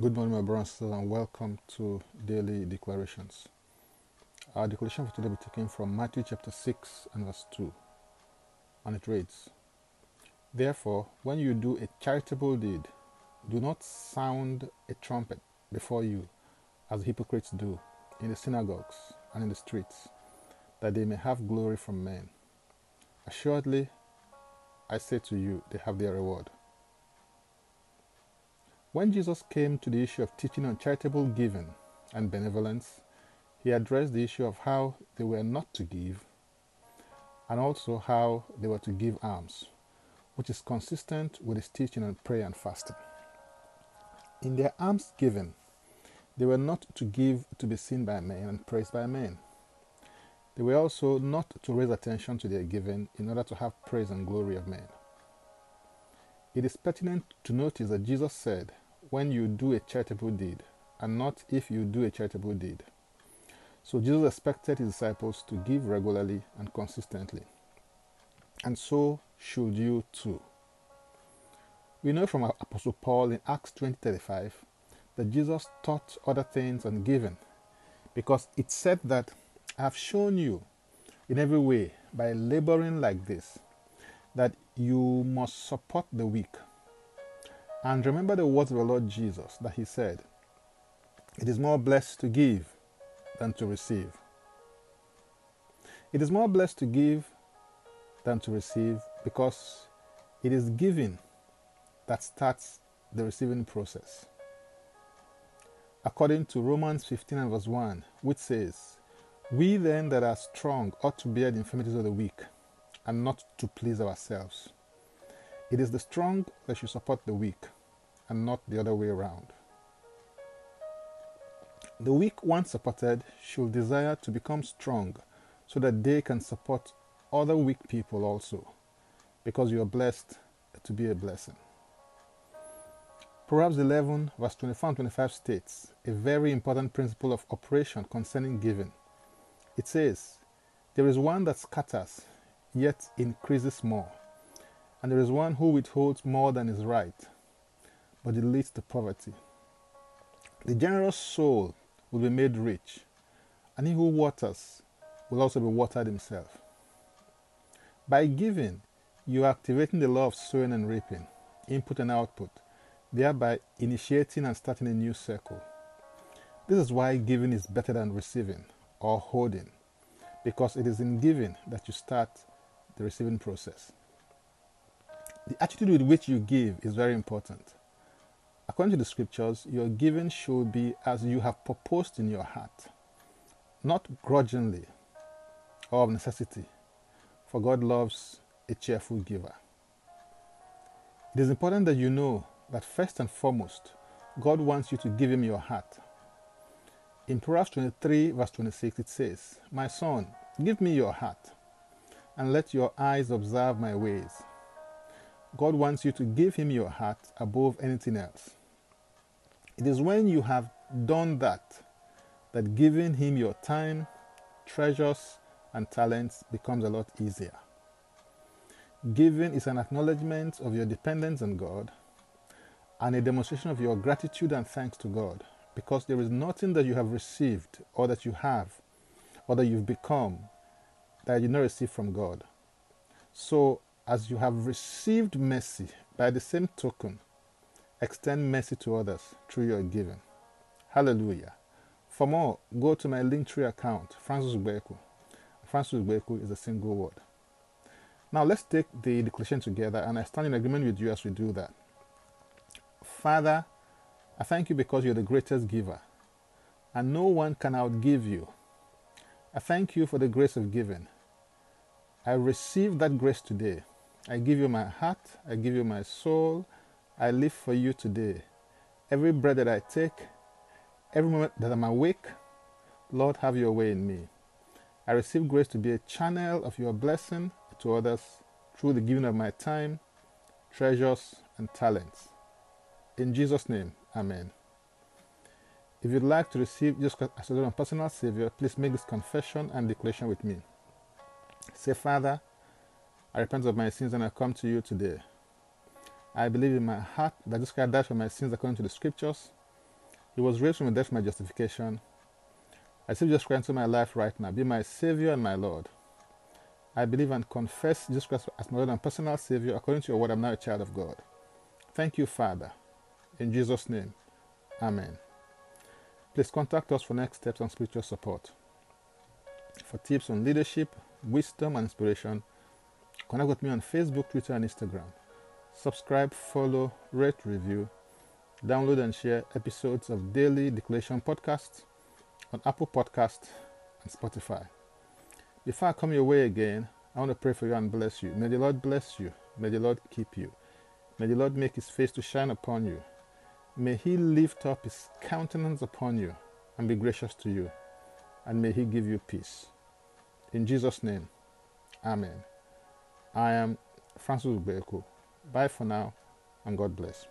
Good morning, my brothers and sisters, welcome to Daily Declarations. Our declaration for today will be taken from Matthew chapter 6 and verse 2. And it reads Therefore, when you do a charitable deed, do not sound a trumpet before you, as the hypocrites do, in the synagogues and in the streets, that they may have glory from men. Assuredly, I say to you, they have their reward. When Jesus came to the issue of teaching on charitable giving and benevolence, he addressed the issue of how they were not to give and also how they were to give alms, which is consistent with his teaching on prayer and fasting. In their alms giving, they were not to give to be seen by men and praised by men. They were also not to raise attention to their giving in order to have praise and glory of men. It is pertinent to notice that Jesus said, when you do a charitable deed, and not if you do a charitable deed. So Jesus expected his disciples to give regularly and consistently. And so should you too. We know from Apostle Paul in Acts 20:35 that Jesus taught other things on giving because it said that I have shown you in every way by laboring like this that you must support the weak. And remember the words of the Lord Jesus that he said, It is more blessed to give than to receive. It is more blessed to give than to receive because it is giving that starts the receiving process. According to Romans 15 and verse 1, which says, We then that are strong ought to bear the infirmities of the weak and not to please ourselves. It is the strong that should support the weak and not the other way around. The weak, once supported, should desire to become strong so that they can support other weak people also, because you are blessed to be a blessing. Proverbs 11, verse 24 and 25 states a very important principle of operation concerning giving. It says, There is one that scatters yet increases more. And there is one who withholds more than is right, but it leads to poverty. The generous soul will be made rich, and he who waters will also be watered himself. By giving, you are activating the law of sowing and reaping, input and output, thereby initiating and starting a new circle. This is why giving is better than receiving or holding, because it is in giving that you start the receiving process. The attitude with which you give is very important. According to the scriptures, your giving should be as you have proposed in your heart, not grudgingly or of necessity, for God loves a cheerful giver. It is important that you know that first and foremost, God wants you to give Him your heart. In Proverbs 23, verse 26, it says, My son, give me your heart and let your eyes observe my ways. God wants you to give Him your heart above anything else. It is when you have done that that giving Him your time, treasures, and talents becomes a lot easier. Giving is an acknowledgement of your dependence on God and a demonstration of your gratitude and thanks to God because there is nothing that you have received or that you have or that you've become that you did not receive from God. So, as you have received mercy, by the same token, extend mercy to others through your giving. Hallelujah. For more, go to my Linktree account, Francis Ubeku. Francis Ubeku is a single word. Now let's take the declaration together, and I stand in agreement with you as we do that. Father, I thank you because you're the greatest giver, and no one can outgive you. I thank you for the grace of giving. I receive that grace today. I give you my heart. I give you my soul. I live for you today. Every breath that I take, every moment that I'm awake, Lord, have your way in me. I receive grace to be a channel of your blessing to others through the giving of my time, treasures, and talents. In Jesus' name, Amen. If you'd like to receive Jesus as your personal Savior, please make this confession and declaration with me. Say, Father, I repent of my sins and I come to you today. I believe in my heart that Jesus Christ died for my sins according to the scriptures He was raised from the dead for my justification. I receive Jesus Christ into my life right now. Be my Savior and my Lord. I believe and confess Jesus Christ as my Lord and personal Savior. According to your word, I'm now a child of God. Thank you, Father. In Jesus' name, Amen. Please contact us for next steps and spiritual support. For tips on leadership, wisdom, and inspiration, connect with me on Facebook, Twitter, and Instagram. Subscribe, follow, rate, review, download, and share episodes of Daily Declaration Podcast on Apple Podcast and Spotify. Before I come your way again, I want to pray for you and bless you. May the Lord bless you. May the Lord keep you. May the Lord make his face to shine upon you. May he lift up his countenance upon you and be gracious to you. And may he give you peace. In Jesus' name, Amen. I am Francis Ubeku. Bye for now, and God bless.